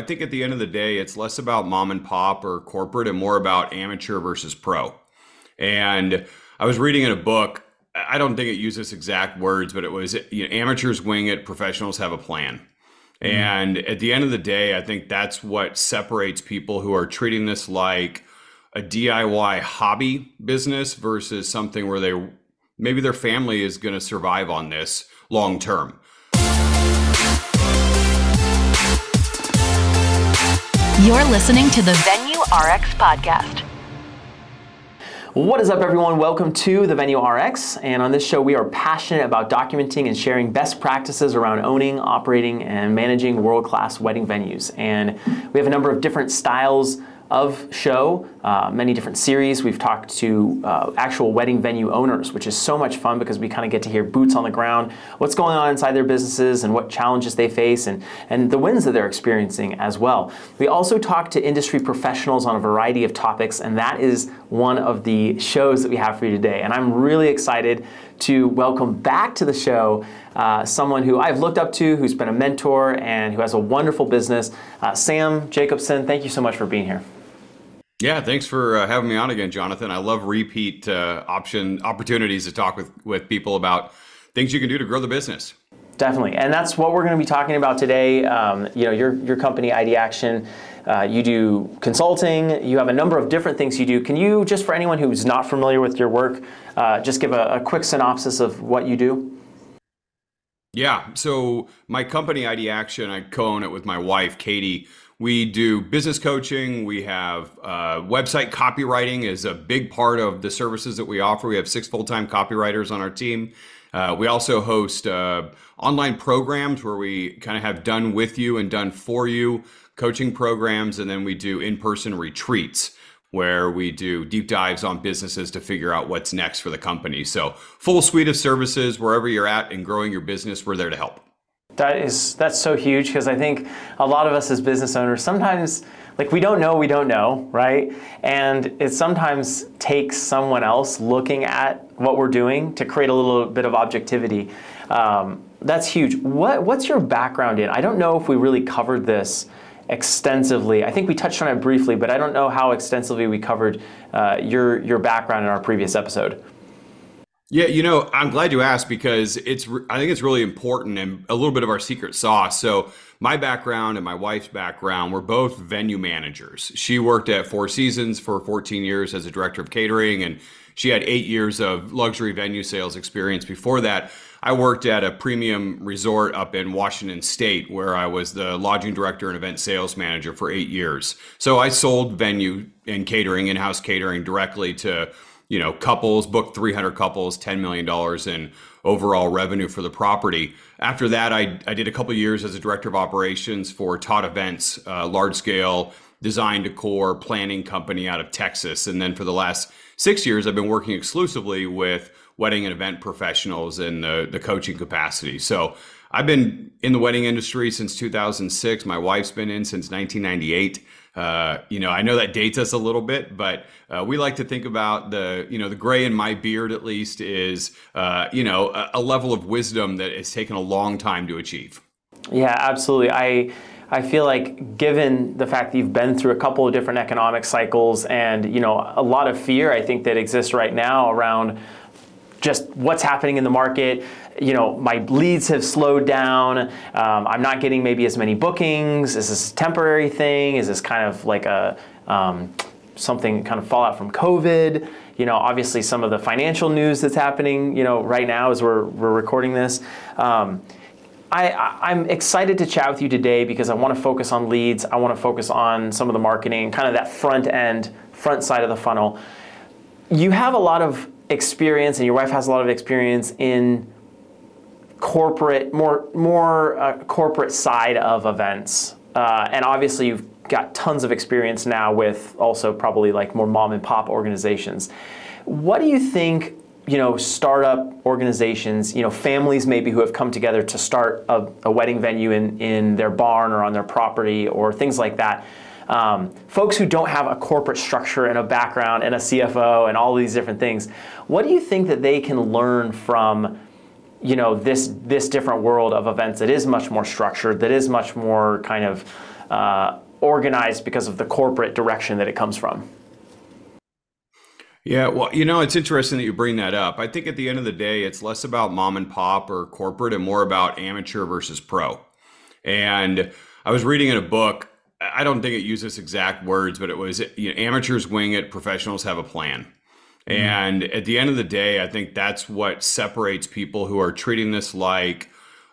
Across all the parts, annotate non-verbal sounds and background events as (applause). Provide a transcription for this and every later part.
I think at the end of the day, it's less about mom and pop or corporate and more about amateur versus pro. And I was reading in a book, I don't think it uses exact words, but it was you know, amateurs wing it, professionals have a plan. Mm. And at the end of the day, I think that's what separates people who are treating this like a DIY hobby business versus something where they maybe their family is going to survive on this long term. You're listening to the Venue RX podcast. What is up, everyone? Welcome to the Venue RX. And on this show, we are passionate about documenting and sharing best practices around owning, operating, and managing world class wedding venues. And we have a number of different styles of show, uh, many different series. We've talked to uh, actual wedding venue owners, which is so much fun because we kind of get to hear boots on the ground, what's going on inside their businesses and what challenges they face and, and the wins that they're experiencing as well. We also talk to industry professionals on a variety of topics, and that is one of the shows that we have for you today. And I'm really excited to welcome back to the show uh, someone who I've looked up to, who's been a mentor, and who has a wonderful business. Uh, Sam Jacobson, thank you so much for being here. Yeah, thanks for uh, having me on again, Jonathan. I love repeat uh, option opportunities to talk with with people about things you can do to grow the business. Definitely, and that's what we're going to be talking about today. Um, you know, your your company, Ideaction, uh, you do consulting. You have a number of different things you do. Can you just, for anyone who's not familiar with your work, uh, just give a, a quick synopsis of what you do? Yeah, so my company, Ideaction, I co-own it with my wife, Katie we do business coaching. We have uh, website copywriting is a big part of the services that we offer. We have six full-time copywriters on our team. Uh, we also host uh, online programs where we kind of have done with you and done for you coaching programs, and then we do in-person retreats where we do deep dives on businesses to figure out what's next for the company. So, full suite of services wherever you're at and growing your business, we're there to help. That is that's so huge because I think a lot of us as business owners sometimes like we don't know we don't know right and it sometimes takes someone else looking at what we're doing to create a little bit of objectivity um, that's huge what what's your background in i don't know if we really covered this extensively i think we touched on it briefly but i don't know how extensively we covered uh, your your background in our previous episode yeah, you know, I'm glad you asked because it's I think it's really important and a little bit of our secret sauce. So, my background and my wife's background, we're both venue managers. She worked at Four Seasons for 14 years as a director of catering and she had 8 years of luxury venue sales experience before that. I worked at a premium resort up in Washington State where I was the lodging director and event sales manager for 8 years. So, I sold venue and catering, in-house catering directly to you know, couples booked 300 couples, $10 million in overall revenue for the property. After that, I, I did a couple years as a director of operations for Todd Events, uh, large scale design decor planning company out of Texas. And then for the last six years, I've been working exclusively with wedding and event professionals in the, the coaching capacity. So I've been in the wedding industry since 2006. My wife's been in since 1998. Uh, you know, I know that dates us a little bit, but uh, we like to think about the, you know, the gray in my beard at least is, uh, you know, a, a, level of wisdom that has taken a long time to achieve. Yeah, absolutely. I I feel like given the fact that you've been through a couple of different economic cycles and you know a lot of fear I think that exists right now around just what's happening in the market. You know, my leads have slowed down. Um, I'm not getting maybe as many bookings. Is this a temporary thing? Is this kind of like a um, something kind of fallout from COVID? You know, obviously some of the financial news that's happening. You know, right now as we're we're recording this. Um, I, am excited to chat with you today because I want to focus on leads. I want to focus on some of the marketing, kind of that front end, front side of the funnel. You have a lot of experience, and your wife has a lot of experience in corporate, more more uh, corporate side of events, uh, and obviously you've got tons of experience now with also probably like more mom and pop organizations. What do you think? You know, startup organizations, you know, families maybe who have come together to start a, a wedding venue in, in their barn or on their property or things like that um, folks who don't have a corporate structure and a background and a CFO and all these different things, what do you think that they can learn from you know this this different world of events that is much more structured, that is much more kind of uh, organized because of the corporate direction that it comes from. Yeah, well, you know, it's interesting that you bring that up. I think at the end of the day, it's less about mom and pop or corporate and more about amateur versus pro. And I was reading in a book, I don't think it uses exact words, but it was you know, amateurs wing it, professionals have a plan. Mm-hmm. And at the end of the day, I think that's what separates people who are treating this like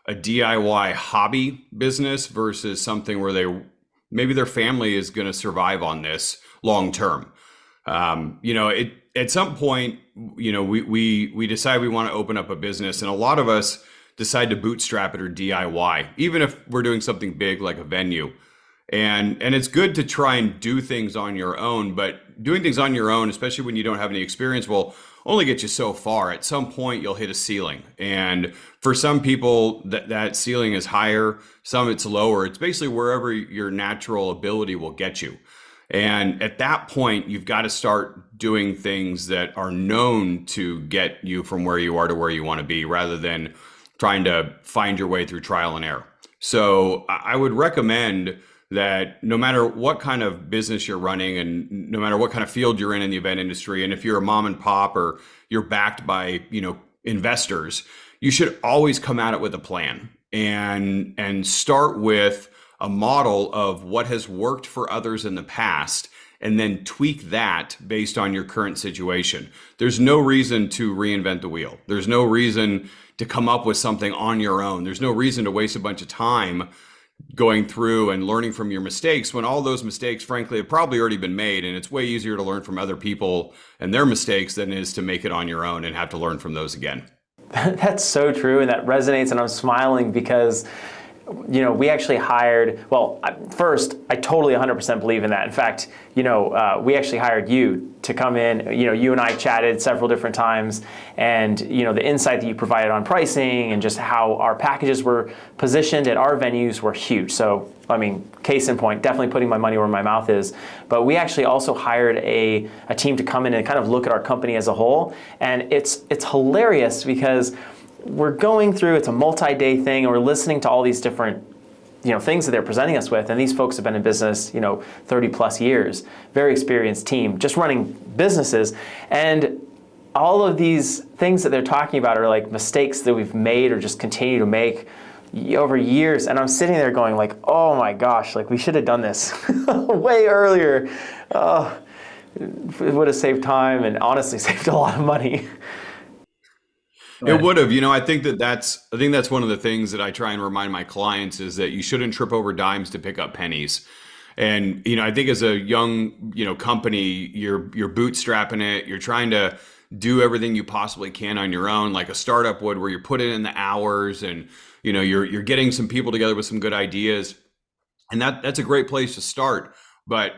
a DIY hobby business versus something where they maybe their family is going to survive on this long term. Um, you know, it at some point, you know, we we we decide we want to open up a business, and a lot of us decide to bootstrap it or DIY, even if we're doing something big like a venue. And and it's good to try and do things on your own, but doing things on your own, especially when you don't have any experience, will only get you so far. At some point, you'll hit a ceiling, and for some people, that that ceiling is higher. Some it's lower. It's basically wherever your natural ability will get you. And at that point, you've got to start doing things that are known to get you from where you are to where you want to be rather than trying to find your way through trial and error. So I would recommend that no matter what kind of business you're running and no matter what kind of field you're in in the event industry, and if you're a mom and pop or you're backed by, you know, investors, you should always come at it with a plan and and start with a model of what has worked for others in the past and then tweak that based on your current situation. There's no reason to reinvent the wheel. There's no reason to come up with something on your own. There's no reason to waste a bunch of time going through and learning from your mistakes when all those mistakes frankly have probably already been made and it's way easier to learn from other people and their mistakes than it is to make it on your own and have to learn from those again. (laughs) That's so true and that resonates and I'm smiling because you know, we actually hired, well, first, I totally 100% believe in that. In fact, you know, uh, we actually hired you to come in. You know, you and I chatted several different times, and, you know, the insight that you provided on pricing and just how our packages were positioned at our venues were huge. So, I mean, case in point, definitely putting my money where my mouth is. But we actually also hired a, a team to come in and kind of look at our company as a whole. And it's, it's hilarious because we're going through, it's a multi-day thing, and we're listening to all these different you know things that they're presenting us with and these folks have been in business you know 30 plus years very experienced team just running businesses and all of these things that they're talking about are like mistakes that we've made or just continue to make over years and i'm sitting there going like oh my gosh like we should have done this (laughs) way earlier. Oh, it would have saved time and honestly (laughs) saved a lot of money it would have. You know, I think that that's I think that's one of the things that I try and remind my clients is that you shouldn't trip over dimes to pick up pennies. And you know, I think as a young, you know, company, you're you're bootstrapping it, you're trying to do everything you possibly can on your own like a startup would where you're putting in the hours and you know, you're you're getting some people together with some good ideas. And that that's a great place to start, but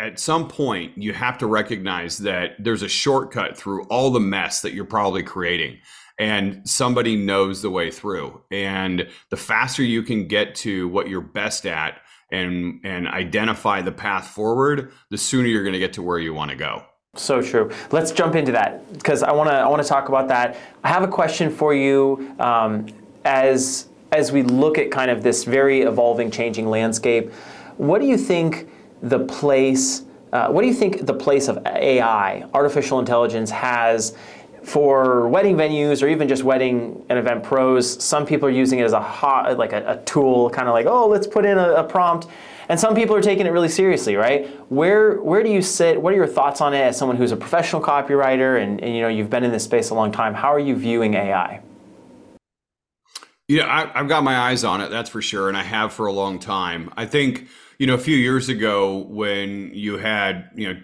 at some point you have to recognize that there's a shortcut through all the mess that you're probably creating and somebody knows the way through. And the faster you can get to what you're best at and and identify the path forward, the sooner you're going to get to where you want to go. So true. Let's jump into that because I want to I want to talk about that. I have a question for you um, as as we look at kind of this very evolving, changing landscape. What do you think the place? Uh, what do you think the place of AI, artificial intelligence, has for wedding venues or even just wedding and event pros, some people are using it as a hot, like a, a tool, kind of like, oh, let's put in a, a, prompt. And some people are taking it really seriously, right? Where where do you sit? What are your thoughts on it as someone who's a professional copywriter and, and you know you've been in this space a long time? How are you viewing AI? Yeah, I, I've got my eyes on it, that's for sure, and I have for a long time. I think you know a few years ago when you had you know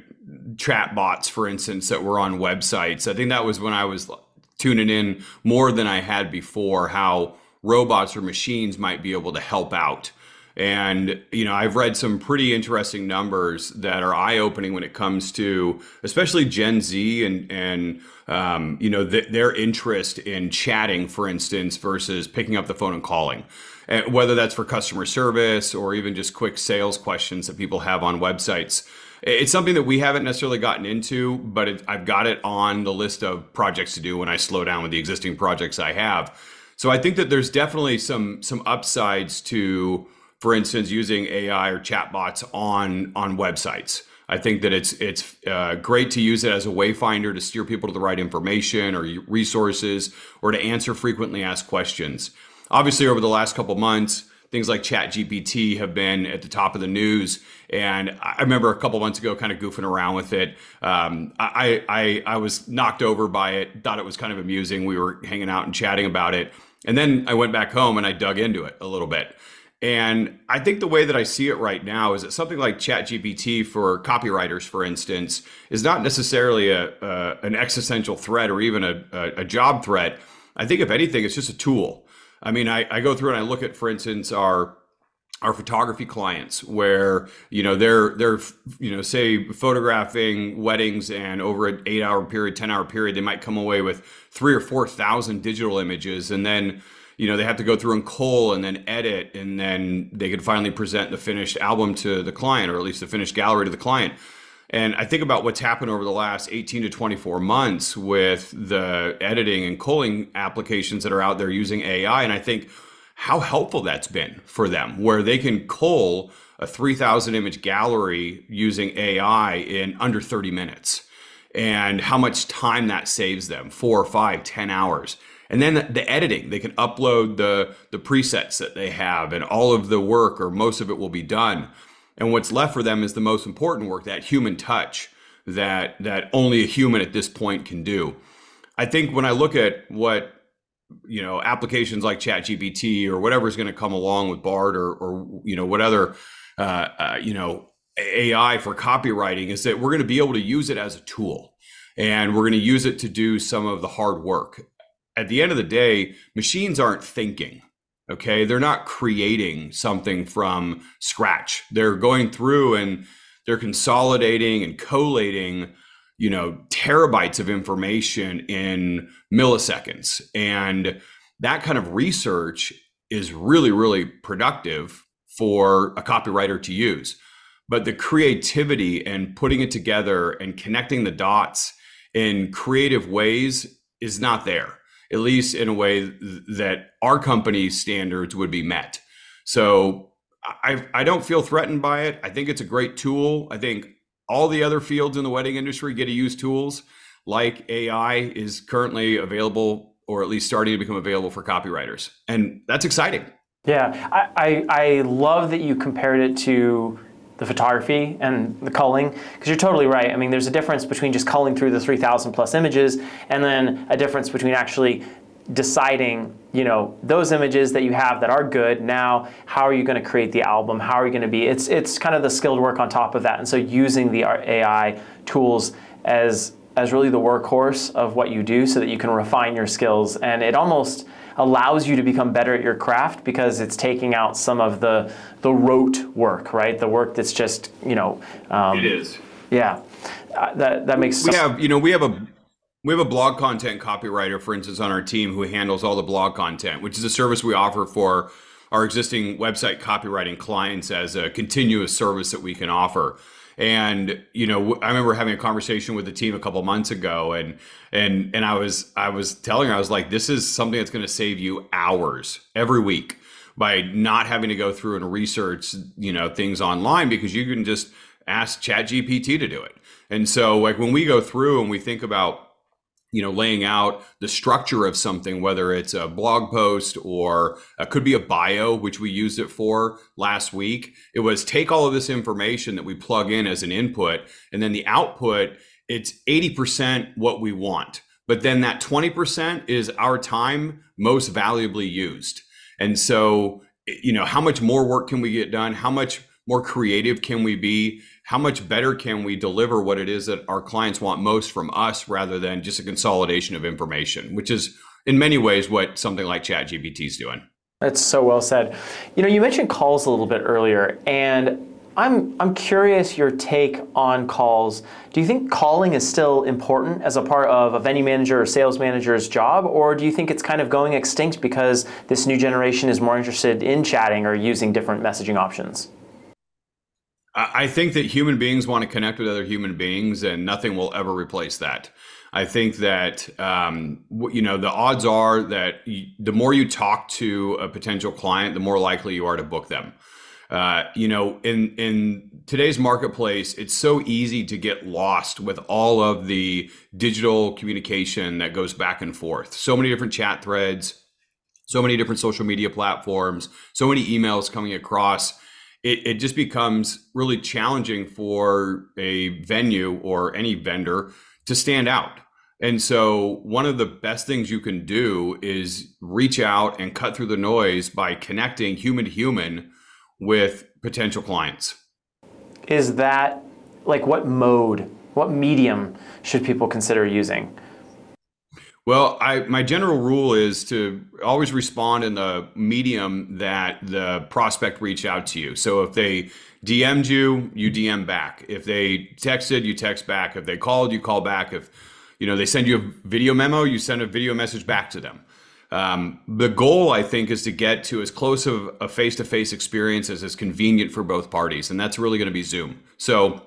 chat bots, for instance, that were on websites. I think that was when I was tuning in more than I had before how robots or machines might be able to help out. And, you know, I've read some pretty interesting numbers that are eye opening when it comes to especially Gen Z and, and um, you know, th- their interest in chatting, for instance, versus picking up the phone and calling. And whether that's for customer service or even just quick sales questions that people have on websites. It's something that we haven't necessarily gotten into, but it, I've got it on the list of projects to do when I slow down with the existing projects I have. So I think that there's definitely some some upsides to for instance, using AI or chatbots on on websites. I think that it's it's uh, great to use it as a wayfinder to steer people to the right information or resources or to answer frequently asked questions. Obviously, over the last couple months, things like ChatGPT have been at the top of the news. And I remember a couple months ago, kind of goofing around with it. Um, I, I I was knocked over by it. Thought it was kind of amusing. We were hanging out and chatting about it, and then I went back home and I dug into it a little bit. And I think the way that I see it right now is that something like ChatGPT for copywriters, for instance, is not necessarily a, a an existential threat or even a, a, a, job threat. I think if anything, it's just a tool. I mean, I, I go through and I look at, for instance, our our photography clients where you know they're they're you know say photographing weddings and over an eight hour period 10 hour period they might come away with three or four thousand digital images and then you know they have to go through and cull and then edit and then they could finally present the finished album to the client or at least the finished gallery to the client and i think about what's happened over the last 18 to 24 months with the editing and culling applications that are out there using ai and i think how helpful that's been for them where they can cull a 3000 image gallery using ai in under 30 minutes and how much time that saves them four five ten hours. And then the, editing they can upload the the presets that they have and all of the work or most of it will be done and what's left for them is the most important work that human touch that that only a human at this point can do. I think when i look at what you know applications like ChatGPT or whatever is going to come along with bard or or you know what other uh, uh, you know ai for copywriting is that we're going to be able to use it as a tool. And we're going to use it to do some of the hard work. At the end of the day, machines aren't thinking. Okay. They're not creating something from scratch. They're going through and they're consolidating and collating, you know, terabytes of information in milliseconds. And that kind of research is really, really productive for a copywriter to use. But the creativity and putting it together and connecting the dots in creative ways is not there at least in a way that our company's standards would be met. So I, I don't feel threatened by it. I think it's a great tool. I think all the other fields in the wedding industry get to use tools like AI is currently available or at least starting to become available for copywriters. And that's exciting. Yeah, I, I, I love that you compared it to the photography and the culling because you're totally right. I mean, there's a difference between just culling through the 3,000 plus images and then a difference between actually deciding, you know, those images that you have that are good. Now, how are you going to create the album? How are you going to be? It's it's kind of the skilled work on top of that. And so using the AI tools as as really the workhorse of what you do so that you can refine your skills and it almost allows you to become better at your craft because it's taking out some of the the rote work, right? The work that's just you know. Um, it is. Yeah, uh, that that makes. We have you know we have a we have a blog content copywriter, for instance, on our team who handles all the blog content, which is a service we offer for our existing website copywriting clients as a continuous service that we can offer. And you know, I remember having a conversation with the team a couple months ago, and and and I was I was telling her I was like, this is something that's going to save you hours every week by not having to go through and research you know things online because you can just ask Chat GPT to do it. And so like when we go through and we think about you know laying out the structure of something whether it's a blog post or it could be a bio which we used it for last week. It was take all of this information that we plug in as an input and then the output it's 80% what we want. But then that 20% is our time most valuably used. And so you know how much more work can we get done? How much more creative can we be how much better can we deliver what it is that our clients want most from us rather than just a consolidation of information, which is in many ways what something like ChatGPT is doing. That's so well said. You know, you mentioned calls a little bit earlier, and I'm I'm curious your take on calls. Do you think calling is still important as a part of a venue manager or sales manager's job, or do you think it's kind of going extinct because this new generation is more interested in chatting or using different messaging options? I think that human beings want to connect with other human beings, and nothing will ever replace that. I think that um, you know the odds are that the more you talk to a potential client, the more likely you are to book them. Uh, you know, in in today's marketplace, it's so easy to get lost with all of the digital communication that goes back and forth. So many different chat threads, so many different social media platforms, so many emails coming across. It, it just becomes really challenging for a venue or any vendor to stand out. And so, one of the best things you can do is reach out and cut through the noise by connecting human to human with potential clients. Is that like what mode, what medium should people consider using? Well, I, my general rule is to always respond in the medium that the prospect reached out to you. So if they DM'd you, you DM back. If they texted, you text back. If they called, you call back. If you know they send you a video memo, you send a video message back to them. Um, the goal, I think, is to get to as close of a face-to-face experience as is convenient for both parties, and that's really going to be Zoom. So,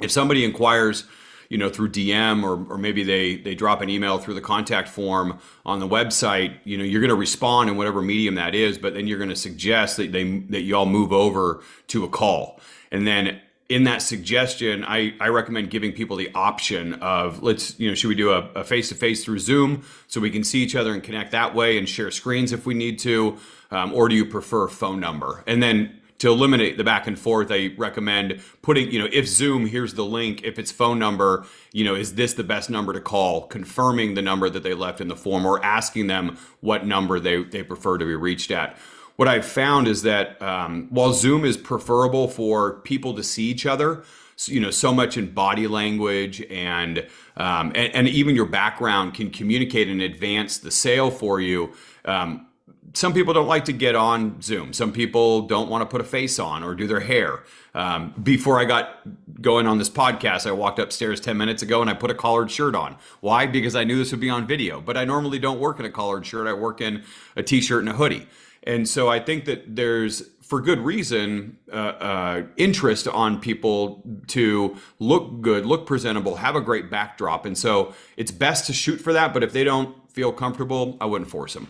if somebody inquires, you know, through DM or, or maybe they they drop an email through the contact form on the website, you know, you're going to respond in whatever medium that is, but then you're going to suggest that they that you all move over to a call, and then in that suggestion, I, I recommend giving people the option of let's, you know, should we do a face to face through Zoom so we can see each other and connect that way and share screens if we need to? Um, or do you prefer phone number? And then to eliminate the back and forth, I recommend putting, you know, if Zoom, here's the link. If it's phone number, you know, is this the best number to call? Confirming the number that they left in the form or asking them what number they, they prefer to be reached at what I've found is that um, while Zoom is preferable for people to see each other, you know, so much in body language and, um, and, and even your background can communicate and advance the sale for you. Um, some people don't like to get on Zoom. Some people don't want to put a face on or do their hair. Um, before I got going on this podcast, I walked upstairs 10 minutes ago and I put a collared shirt on. Why? Because I knew this would be on video. But I normally don't work in a collared shirt. I work in a t shirt and a hoodie. And so I think that there's, for good reason, uh, uh, interest on people to look good, look presentable, have a great backdrop. And so it's best to shoot for that. But if they don't feel comfortable, I wouldn't force them.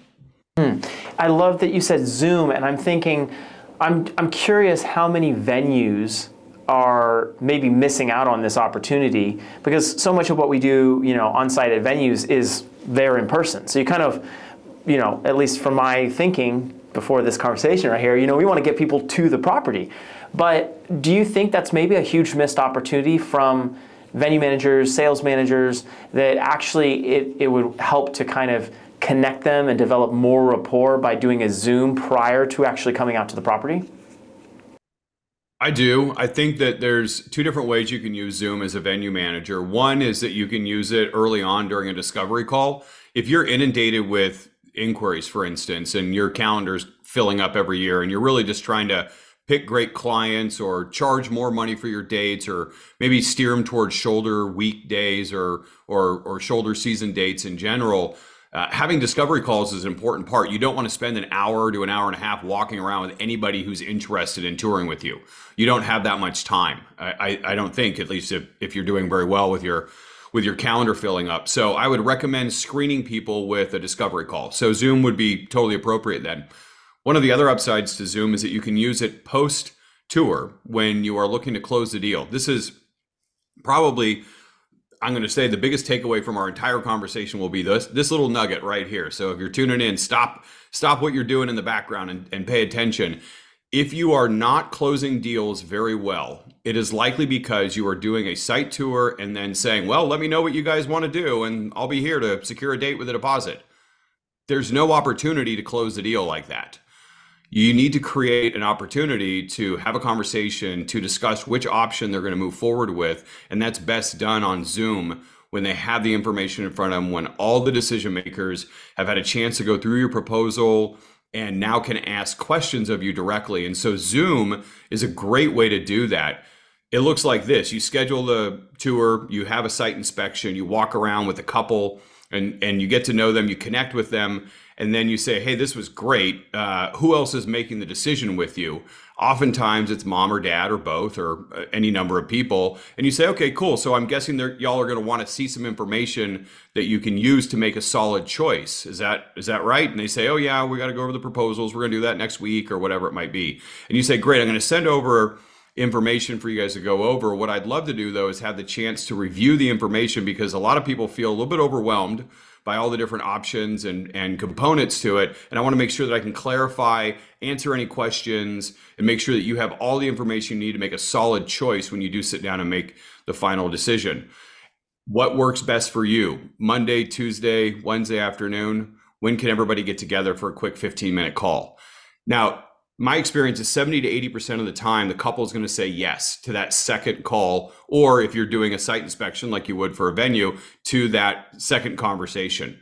Hmm. I love that you said Zoom, and I'm thinking, I'm, I'm curious how many venues are maybe missing out on this opportunity because so much of what we do, you know, on site at venues is there in person. So you kind of, you know, at least from my thinking, before this conversation right here, you know, we want to get people to the property. But do you think that's maybe a huge missed opportunity from venue managers, sales managers, that actually it, it would help to kind of connect them and develop more rapport by doing a Zoom prior to actually coming out to the property? I do. I think that there's two different ways you can use Zoom as a venue manager. One is that you can use it early on during a discovery call. If you're inundated with inquiries, for instance, and your calendar's filling up every year, and you're really just trying to pick great clients or charge more money for your dates or maybe steer them towards shoulder weekdays or or or shoulder season dates in general uh, having discovery calls is an important part. You don't want to spend an hour to an hour and a half walking around with anybody who's interested in touring with you. You don't have that much time. I, I, I don't think, at least if, if you're doing very well with your with your calendar filling up. So I would recommend screening people with a discovery call. So Zoom would be totally appropriate then. One of the other upsides to Zoom is that you can use it post tour when you are looking to close the deal. This is probably I'm going to say the biggest takeaway from our entire conversation will be this this little nugget right here. So if you're tuning in, stop stop what you're doing in the background and, and pay attention. If you are not closing deals very well, it is likely because you are doing a site tour and then saying, Well, let me know what you guys want to do, and I'll be here to secure a date with a deposit. There's no opportunity to close the deal like that. You need to create an opportunity to have a conversation to discuss which option they're going to move forward with. And that's best done on Zoom when they have the information in front of them, when all the decision makers have had a chance to go through your proposal and now can ask questions of you directly. And so Zoom is a great way to do that. It looks like this you schedule the tour, you have a site inspection, you walk around with a couple, and, and you get to know them, you connect with them, and then you say, hey, this was great. Uh, who else is making the decision with you? Oftentimes it's mom or dad or both or uh, any number of people. And you say, okay, cool. So I'm guessing that y'all are going to want to see some information that you can use to make a solid choice. Is that is that right? And they say, oh yeah, we got to go over the proposals. We're going to do that next week or whatever it might be. And you say, great, I'm going to send over information for you guys to go over. What I'd love to do though is have the chance to review the information because a lot of people feel a little bit overwhelmed by all the different options and, and components to it. And I want to make sure that I can clarify, answer any questions, and make sure that you have all the information you need to make a solid choice when you do sit down and make the final decision. What works best for you? Monday, Tuesday, Wednesday afternoon? When can everybody get together for a quick 15 minute call? Now, my experience is 70 to 80% of the time, the couple is going to say yes to that second call, or if you're doing a site inspection like you would for a venue, to that second conversation.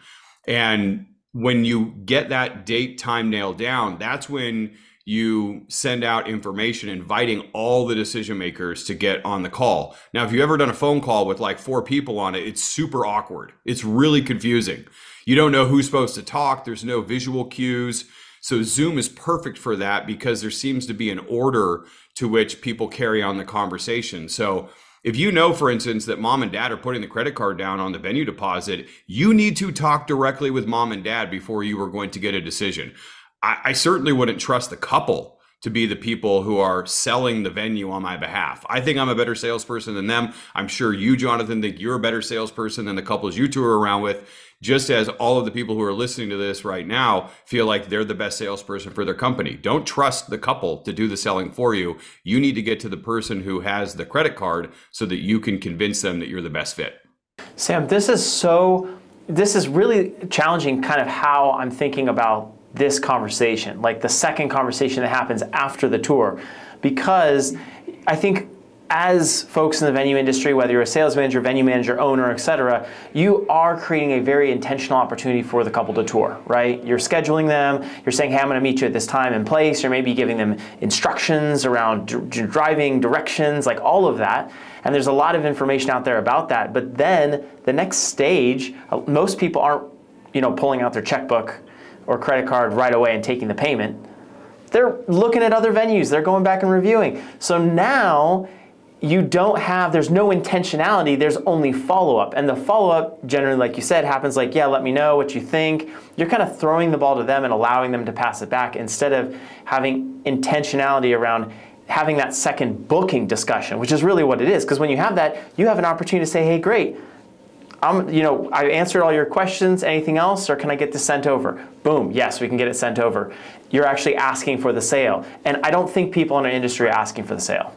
And when you get that date time nailed down, that's when you send out information inviting all the decision makers to get on the call. Now, if you've ever done a phone call with like four people on it, it's super awkward. It's really confusing. You don't know who's supposed to talk, there's no visual cues so Zoom is perfect for that because there seems to be an order to which people carry on the conversation. So if you know, for instance, that mom and dad are putting the credit card down on the venue deposit, you need to talk directly with mom and dad before you are going to get a decision. I, I certainly wouldn't trust the couple to be the people who are selling the venue on my behalf. I think I'm a better salesperson than them. I'm sure you, Jonathan, think you're a better salesperson than the couples you tour around with just as all of the people who are listening to this right now feel like they're the best salesperson for their company. Don't trust the couple to do the selling for you. You need to get to the person who has the credit card so that you can convince them that you're the best fit. Sam, this is so, this is really challenging kind of how I'm thinking about this conversation, like the second conversation that happens after the tour, because I think as folks in the venue industry, whether you're a sales manager, venue manager, owner, etc., you are creating a very intentional opportunity for the couple to tour, right? You're scheduling them, you're saying, hey, I'm to meet you at this time and place, you're maybe giving them instructions around driving, directions, like all of that. And there's a lot of information out there about that. But then the next stage, uh, most people aren't, you know, pulling out their checkbook or credit card right away and taking the payment. They're looking at other venues, they're going back and reviewing. So now you don't have, there's no intentionality, there's only follow up. And the follow up, generally, like you said, happens like, yeah, let me know what you think. You're kind of throwing the ball to them and allowing them to pass it back instead of having intentionality around having that second booking discussion, which is really what it is. Because when you have that, you have an opportunity to say, hey, great. I'm, you know, I answered all your questions. Anything else, or can I get this sent over? Boom. Yes, we can get it sent over. You're actually asking for the sale, and I don't think people in our industry are asking for the sale.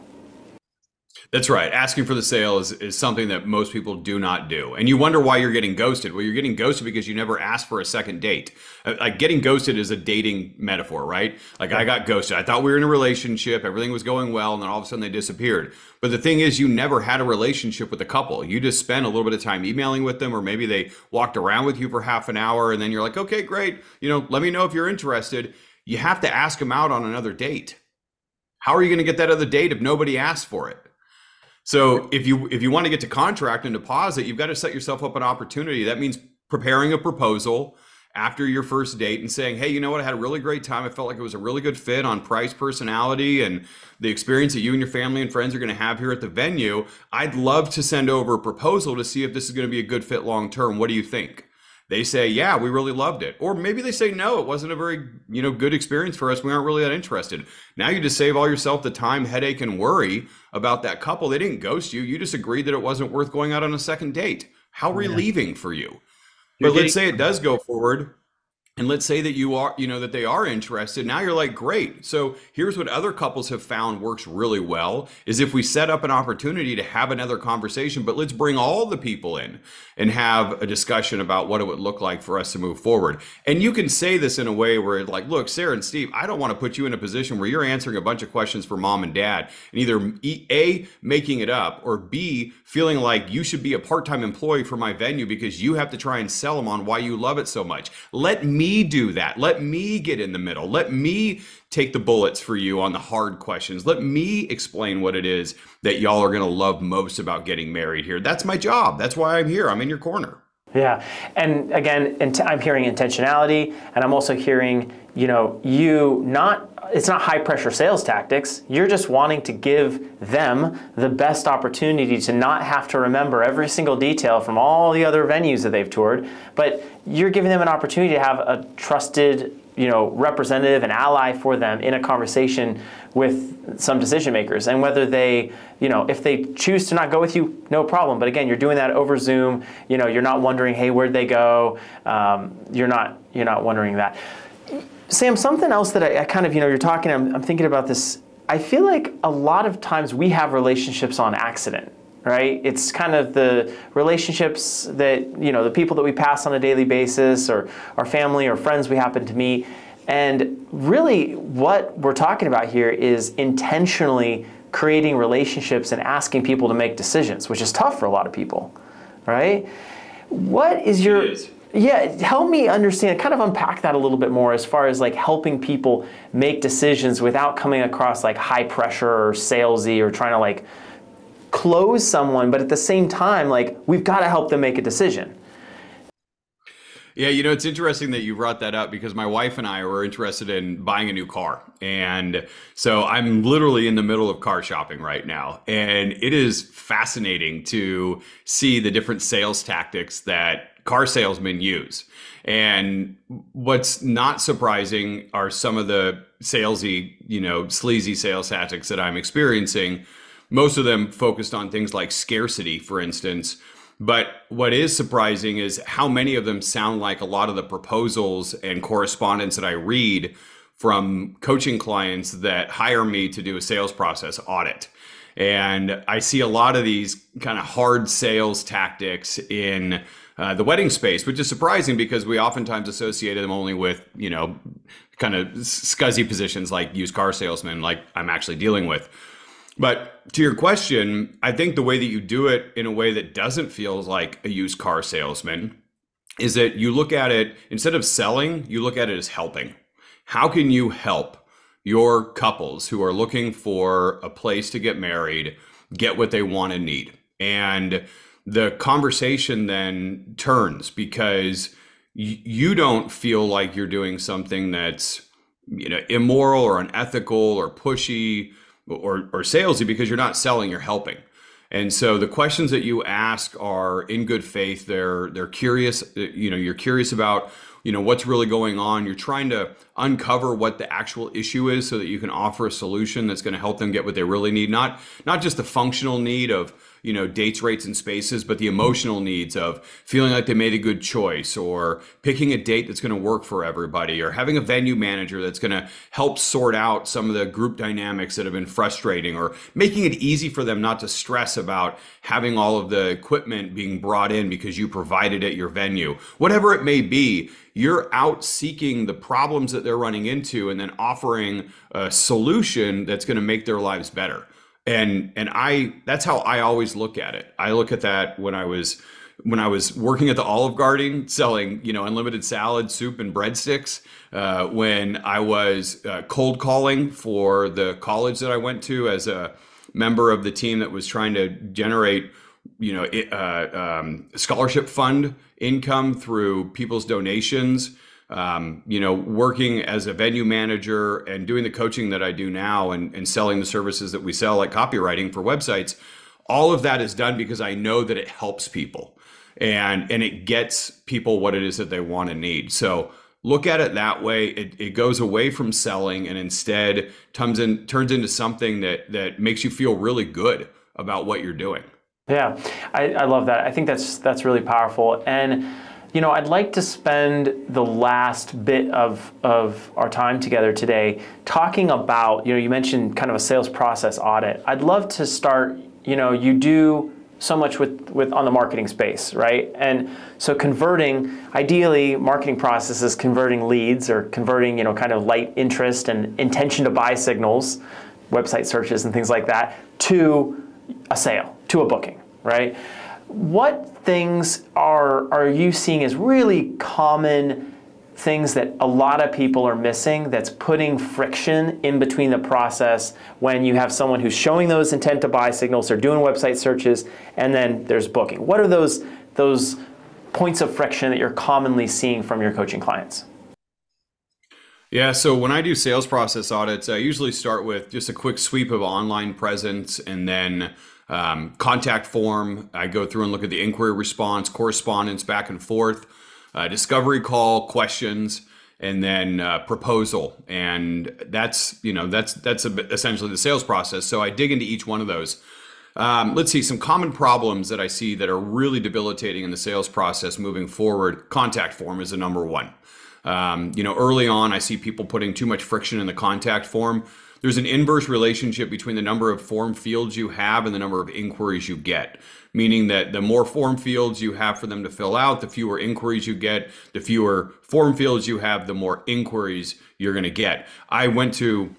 That's right. Asking for the sale is, is something that most people do not do. And you wonder why you're getting ghosted. Well, you're getting ghosted because you never asked for a second date. Uh, like getting ghosted is a dating metaphor, right? Like I got ghosted. I thought we were in a relationship, everything was going well, and then all of a sudden they disappeared. But the thing is, you never had a relationship with a couple. You just spent a little bit of time emailing with them, or maybe they walked around with you for half an hour, and then you're like, okay, great. You know, let me know if you're interested. You have to ask them out on another date. How are you going to get that other date if nobody asked for it? So if you if you want to get to contract and deposit, you've got to set yourself up an opportunity. That means preparing a proposal after your first date and saying, "Hey, you know what? I had a really great time. I felt like it was a really good fit on price, personality, and the experience that you and your family and friends are going to have here at the venue. I'd love to send over a proposal to see if this is going to be a good fit long term. What do you think?" They say, "Yeah, we really loved it," or maybe they say, "No, it wasn't a very you know good experience for us. We aren't really that interested." Now you just save all yourself the time, headache, and worry about that couple. They didn't ghost you. You just agreed that it wasn't worth going out on a second date. How relieving for you. You're but let's say it does go forward and let's say that you are you know that they are interested. Now you're like great. So here's what other couples have found works really well is if we set up an opportunity to have another conversation but let's bring all the people in and have a discussion about what it would look like for us to move forward. And you can say this in a way where like look sarah and steve i don't want to put you in a position where you're answering a bunch of questions for mom and dad and either a making it up or b feeling like you should be a part-time employee for my venue because you have to try and sell them on why you love it so much. Let me me do that. Let me get in the middle. Let me take the bullets for you on the hard questions. Let me explain what it is that y'all are going to love most about getting married here. That's my job. That's why I'm here. I'm in your corner. Yeah, and again, I'm hearing intentionality, and I'm also hearing, you know, you not. It's not high pressure sales tactics. You're just wanting to give them the best opportunity to not have to remember every single detail from all the other venues that they've toured, but you're giving them an opportunity to have a trusted, you know, representative and ally for them in a conversation with some decision makers. And whether they you know if they choose to not go with you no problem. But again you're doing that over zoom. You know you're not wondering hey where'd they go? Um, you're not you're not wondering that. Sam something else that I, I kind of you know you're talking I'm, I'm thinking about this. I feel like a lot of times we have relationships on accident right it's kind of the relationships that you know the people that we pass on a daily basis or our family or friends we happen to meet and really, what we're talking about here is intentionally creating relationships and asking people to make decisions, which is tough for a lot of people, right? What is your. Is. Yeah, help me understand, kind of unpack that a little bit more as far as like helping people make decisions without coming across like high pressure or salesy or trying to like close someone, but at the same time, like we've got to help them make a decision. Yeah, you know, it's interesting that you brought that up because my wife and I were interested in buying a new car. And so I'm literally in the middle of car shopping right now. And it is fascinating to see the different sales tactics that car salesmen use. And what's not surprising are some of the salesy, you know, sleazy sales tactics that I'm experiencing. Most of them focused on things like scarcity, for instance but what is surprising is how many of them sound like a lot of the proposals and correspondence that I read from coaching clients that hire me to do a sales process audit. And I see a lot of these kind of hard sales tactics in uh, the wedding space, which is surprising because we oftentimes associate them only with, you know, kind of scuzzy positions like used car salesman, like I'm actually dealing with. But to your question, I think the way that you do it in a way that doesn't feel like a used car salesman is that you look at it instead of selling, you look at it as helping. How can you help your couples who are looking for a place to get married get what they want and need? And the conversation then turns because you don't feel like you're doing something that's you know immoral or unethical or pushy or, or salesy because you're not selling, you're helping. And so the questions that you ask are in good faith. They're they're curious. You know, you're curious about you know what's really going on. You're trying to uncover what the actual issue is so that you can offer a solution that's going to help them get what they really need. Not not just the functional need of you know dates rates and spaces but the emotional needs of feeling like they made a good choice or picking a date that's going to work for everybody or having a venue manager that's going to help sort out some of the group dynamics that have been frustrating or making it easy for them not to stress about having all of the equipment being brought in because you provided at your venue. Whatever it may be you're out seeking the problems that they're running into and then offering a solution that's going to make their lives better and and i that's how i always look at it. I look at that when i was when i was working at the olive garden selling you know unlimited salad soup and breadsticks uh, when i was uh, cold calling for the college that i went to as a member of the team that was trying to generate you know uh, um, scholarship fund income through people's donations um, you know, working as a venue manager and doing the coaching that I do now and, and selling the services that we sell, like copywriting for websites, all of that is done because I know that it helps people and and it gets people what it is that they want and need. So look at it that way. It, it goes away from selling and instead turns in turns into something that that makes you feel really good about what you're doing. Yeah, I, I love that. I think that's that's really powerful and you know, I'd like to spend the last bit of, of our time together today talking about, you know, you mentioned kind of a sales process audit. I'd love to start, you know, you do so much with, with on the marketing space, right? And so converting, ideally, marketing processes converting leads or converting, you know, kind of light interest and intention to buy signals, website searches and things like that, to a sale, to a booking, right? What things are, are you seeing as really common things that a lot of people are missing that's putting friction in between the process when you have someone who's showing those intent to buy signals, they're doing website searches, and then there's booking? What are those, those points of friction that you're commonly seeing from your coaching clients? Yeah, so when I do sales process audits, I usually start with just a quick sweep of online presence and then um, contact form. I go through and look at the inquiry response, correspondence back and forth, uh, discovery call, questions, and then uh, proposal. And that's you know that's that's essentially the sales process. So I dig into each one of those. Um, let's see some common problems that I see that are really debilitating in the sales process moving forward. Contact form is the number one. Um, you know, early on, I see people putting too much friction in the contact form. There's an inverse relationship between the number of form fields you have and the number of inquiries you get, meaning that the more form fields you have for them to fill out, the fewer inquiries you get. The fewer form fields you have, the more inquiries you're going to get. I went to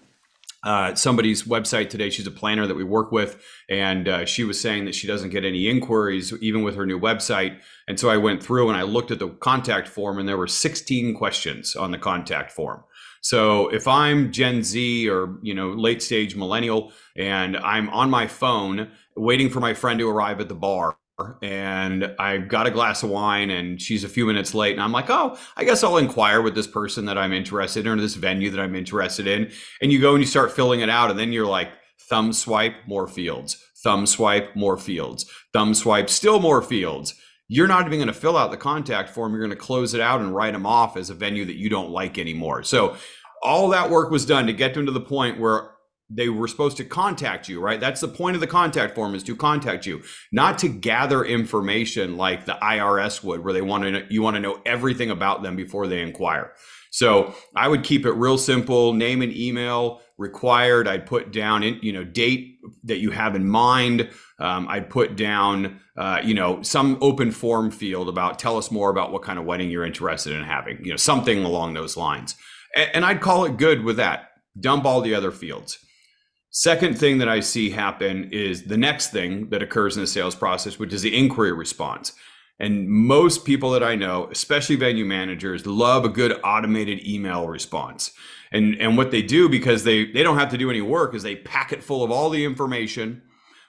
uh, somebody's website today. She's a planner that we work with, and uh, she was saying that she doesn't get any inquiries even with her new website. And so I went through and I looked at the contact form, and there were 16 questions on the contact form. So if I'm Gen Z or you know late stage millennial, and I'm on my phone waiting for my friend to arrive at the bar, and I've got a glass of wine and she's a few minutes late and I'm like, "Oh, I guess I'll inquire with this person that I'm interested in or this venue that I'm interested in." And you go and you start filling it out and then you're like, thumb swipe, more fields. Thumb swipe, more fields. Thumb swipe, still more fields. You're not even going to fill out the contact form. You're going to close it out and write them off as a venue that you don't like anymore. So all that work was done to get them to the point where they were supposed to contact you, right? That's the point of the contact form is to contact you, not to gather information like the IRS would, where they want to know, you want to know everything about them before they inquire. So I would keep it real simple: name and email required. I'd put down, in, you know, date that you have in mind. Um, I'd put down, uh, you know, some open form field about tell us more about what kind of wedding you're interested in having, you know, something along those lines. and, and I'd call it good with that. Dump all the other fields. Second thing that I see happen is the next thing that occurs in the sales process, which is the inquiry response. And most people that I know, especially venue managers, love a good automated email response. And, and what they do because they, they don't have to do any work is they pack it full of all the information,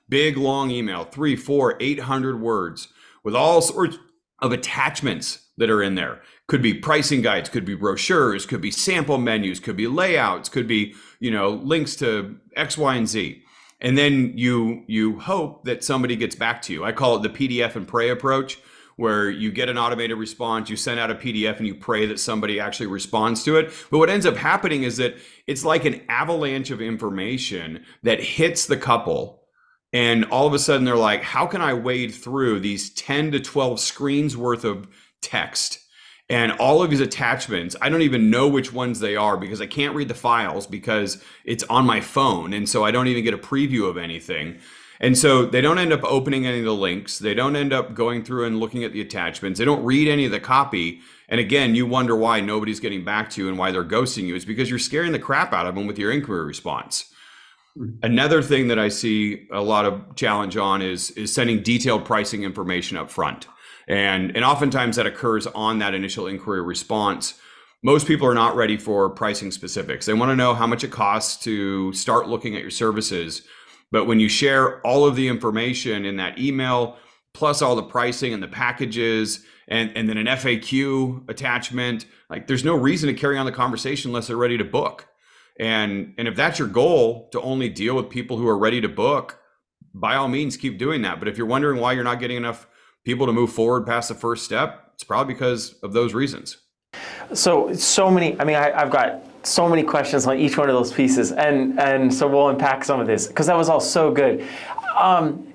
big long email, three, four, eight hundred words with all sorts of attachments that are in there. Could be pricing guides, could be brochures, could be sample menus, could be layouts, could be you know links to x y and z. And then you you hope that somebody gets back to you. I call it the pdf and pray approach where you get an automated response you send out a pdf and you pray that somebody actually responds to it. But what ends up happening is that it's like an avalanche of information that hits the couple and all of a sudden they're like how can i wade through these 10 to 12 screens worth of text and all of these attachments? I don't even know which ones they are because i can't read the files because it's on my phone and so i don't even get a preview of anything and so they don't end up opening any of the links they don't end up going through and looking at the attachments they don't read any of the copy and again you wonder why nobody's getting back to you and why they're ghosting you it's because you're scaring the crap out of them with your inquiry response Another thing that I see a lot of challenge on is is sending detailed pricing information up front. And, and oftentimes that occurs on that initial inquiry response. Most people are not ready for pricing specifics. They want to know how much it costs to start looking at your services. But when you share all of the information in that email, plus all the pricing and the packages, and, and then an FAQ attachment, like there's no reason to carry on the conversation unless they're ready to book. And, and if that's your goal to only deal with people who are ready to book, by all means, keep doing that. But if you're wondering why you're not getting enough people to move forward past the first step, it's probably because of those reasons. So, so many, I mean, I, have got so many questions on each one of those pieces. And, and so we'll unpack some of this because that was all so good. Um,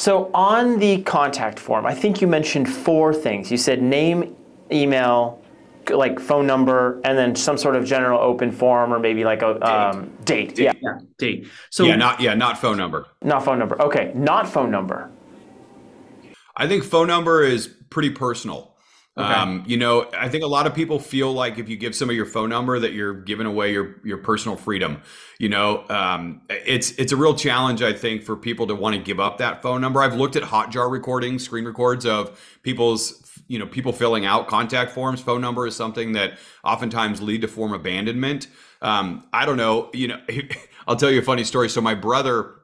so, on the contact form, I think you mentioned four things. You said name, email, like phone number, and then some sort of general open form or maybe like a um, date. date. Yeah. yeah, date. So yeah, not yeah, not phone number. Not phone number. Okay, not phone number. I think phone number is pretty personal. Okay. Um, you know, I think a lot of people feel like if you give somebody your phone number that you're giving away your your personal freedom. You know, um, it's it's a real challenge I think for people to want to give up that phone number. I've looked at Hotjar recordings, screen records of people's you know people filling out contact forms. Phone number is something that oftentimes lead to form abandonment. Um, I don't know. You know, (laughs) I'll tell you a funny story. So my brother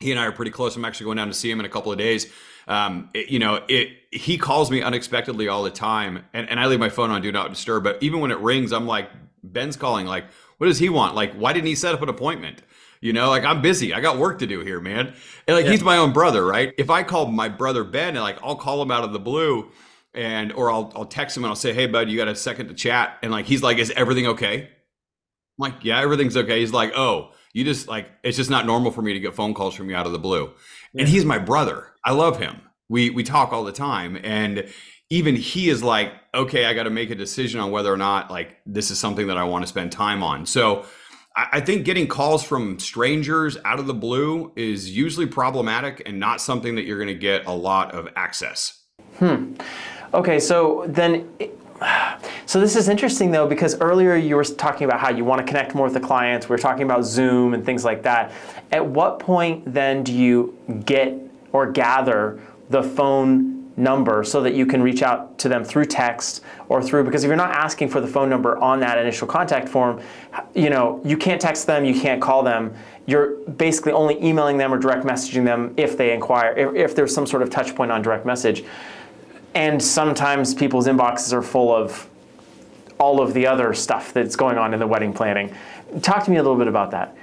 he and I are pretty close. I'm actually going down to see him in a couple of days. Um, it, you know, it he calls me unexpectedly all the time, and, and I leave my phone on do not disturb. But even when it rings, I'm like, Ben's calling. Like, what does he want? Like, why didn't he set up an appointment? You know, like I'm busy. I got work to do here, man. And like yeah. he's my own brother, right? If I call my brother Ben, and like I'll call him out of the blue, and or I'll I'll text him and I'll say, hey bud, you got a second to chat? And like he's like, is everything okay? I'm like, yeah, everything's okay. He's like, oh, you just like it's just not normal for me to get phone calls from you out of the blue. Yeah. And he's my brother. I love him. We we talk all the time, and even he is like, okay, I got to make a decision on whether or not like this is something that I want to spend time on. So I think getting calls from strangers out of the blue is usually problematic and not something that you're going to get a lot of access. Hmm. Okay, so then, so this is interesting though because earlier you were talking about how you want to connect more with the clients. We were talking about Zoom and things like that. At what point then do you get or gather the phone number so that you can reach out to them through text or through because if you're not asking for the phone number on that initial contact form you know you can't text them you can't call them you're basically only emailing them or direct messaging them if they inquire if, if there's some sort of touch point on direct message and sometimes people's inboxes are full of all of the other stuff that's going on in the wedding planning talk to me a little bit about that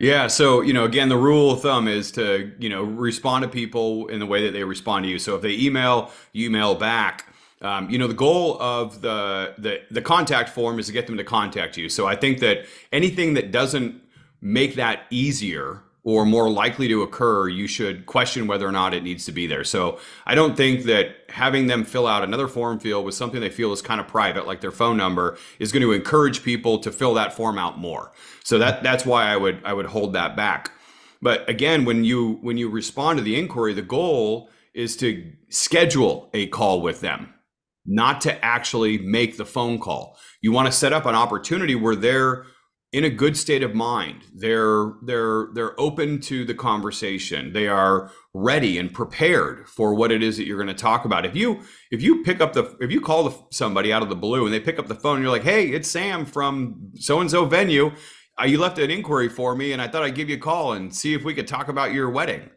yeah. So, you know, again, the rule of thumb is to, you know, respond to people in the way that they respond to you. So if they email, you email back. Um, you know, the goal of the, the the contact form is to get them to contact you. So I think that anything that doesn't make that easier or more likely to occur, you should question whether or not it needs to be there. So I don't think that having them fill out another form field with something they feel is kind of private, like their phone number, is going to encourage people to fill that form out more. So that that's why I would I would hold that back. But again, when you when you respond to the inquiry, the goal is to schedule a call with them, not to actually make the phone call. You want to set up an opportunity where they're in a good state of mind. They're they're they're open to the conversation. They are ready and prepared for what it is that you're going to talk about. If you if you pick up the if you call somebody out of the blue and they pick up the phone and you're like, "Hey, it's Sam from so and so venue. Uh, you left an inquiry for me and I thought I'd give you a call and see if we could talk about your wedding."